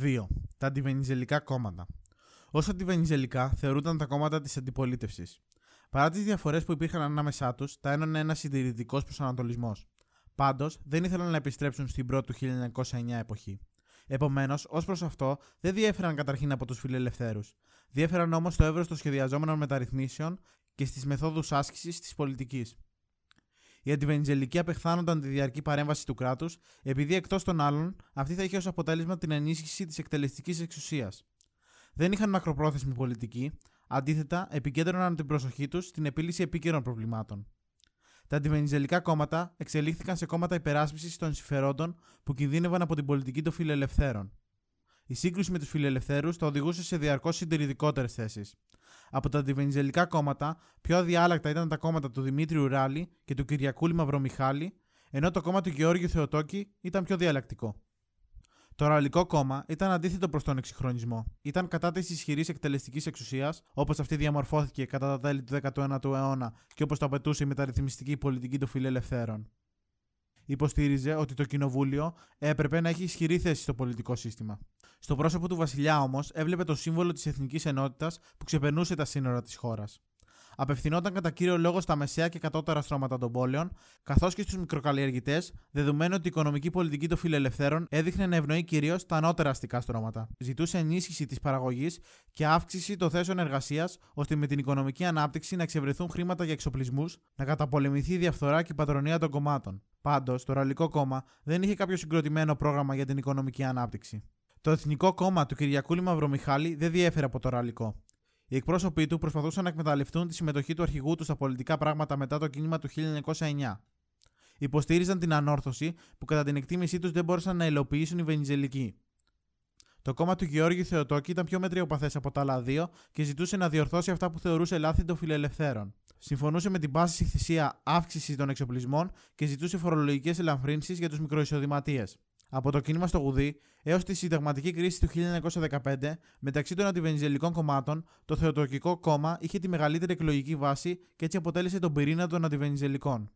2. Τα αντιβενιζελικά κόμματα. Ω αντιβενιζελικά θεωρούνταν τα κόμματα της αντιπολίτευσης. Παρά τις διαφορές που υπήρχαν ανάμεσά τους, τα ένωνε ένας συντηρητικός προσανατολισμός. Πάντως, δεν ήθελαν να επιστρέψουν στην πρώτη του 1909 εποχή. Επομένως, ως προς αυτό, δεν διέφεραν καταρχήν από τους φιλελευθέρους. Διέφεραν όμως στο εύρος των σχεδιαζόμενων μεταρρυθμίσεων και στις μεθόδους άσκησης της πολιτικής. Οι αντιβενιζελικοί απεχθάνονταν τη διαρκή παρέμβαση του κράτους, επειδή εκτός των άλλων αυτή θα είχε ως αποτέλεσμα την ενίσχυση της εκτελεστικής εξουσίας. Δεν είχαν μακροπρόθεσμη πολιτική, αντίθετα, επικέντρωναν την προσοχή τους στην επίλυση επίκαιρων προβλημάτων. Τα αντιβενιζελικά κόμματα εξελίχθηκαν σε κόμματα υπεράσπισης των συμφερόντων που κινδύνευαν από την πολιτική των φιλελευθέρων. Η σύγκρουση με τους φιλελευθέρους τα οδηγούσε σε διαρκώς συντηρητικότερες θέσεις. Από τα αντιβενιζελικά κόμματα, πιο αδιάλακτα ήταν τα κόμματα του Δημήτριου Ράλη και του Κυριακούλη Μαυρομιχάλη, ενώ το κόμμα του Γεώργιου Θεοτόκη ήταν πιο διαλλακτικό. Το Ραλικό κόμμα ήταν αντίθετο προς τον εξυγχρονισμό. Ήταν κατά της ισχυρής εκτελεστικής εξουσίας, όπως αυτή διαμορφώθηκε κατά τα τέλη του 19ου αιώνα και όπως το απαιτούσε η μεταρρυθμιστική πολιτική των φιλελευθέρων. Υποστήριζε ότι το κοινοβούλιο έπρεπε να έχει ισχυρή θέση στο πολιτικό σύστημα. Στο πρόσωπο του Βασιλιά όμως έβλεπε το σύμβολο της εθνικής ενότητας που ξεπερνούσε τα σύνορα της χώρας. Απευθυνόταν κατά κύριο λόγο στα μεσαία και κατώτερα στρώματα των πόλεων, καθώς και στους μικροκαλλιεργητές, δεδομένου ότι η οικονομική πολιτική των φιλελευθέρων έδειχνε να ευνοεί κυρίως τα ανώτερα αστικά στρώματα. Ζητούσε ενίσχυση της παραγωγής και αύξηση των θέσεων εργασίας, ώστε με την οικονομική ανάπτυξη να εξευρεθούν χρήματα για εξοπλισμούς, να καταπολεμηθεί η διαφθορά και η πατρονία των κομμάτων. Πάντως, το Ραλικό Κόμμα δεν είχε κάποιο συγκροτημένο πρόγραμμα για την οικονομική ανάπτυξη. Το Εθνικό Κόμμα του Κυριακούλη Μαυρομιχάλη δεν διέφερε από το Ραλικό. Οι εκπρόσωποι του προσπαθούσαν να εκμεταλλευτούν τη συμμετοχή του αρχηγού του στα πολιτικά πράγματα μετά το κίνημα του 1909. Υποστήριζαν την ανόρθωση που κατά την εκτίμησή τους δεν μπόρεσαν να υλοποιήσουν οι Βενιζελικοί. Το κόμμα του Γεώργιου Θεοτόκη ήταν πιο μετριοπαθές από τα άλλα δύο και ζητούσε να διορθώσει αυτά που θεωρούσε λάθη των φιλελευθέρων. Συμφωνούσε με την πάση θυσία αύξησης των εξοπλισμών και ζητούσε φορολογικές ελαφρύνσεις για τους μικροεισοδηματίες. Από το κίνημα στο Γουδί έως τη συνταγματική κρίση του 1915, μεταξύ των αντιβενιζελικών κομμάτων, το Θεοτοκικό κόμμα είχε τη μεγαλύτερη εκλογική βάση και έτσι αποτέλεσε τον πυρήνα των αντιβενιζελικών.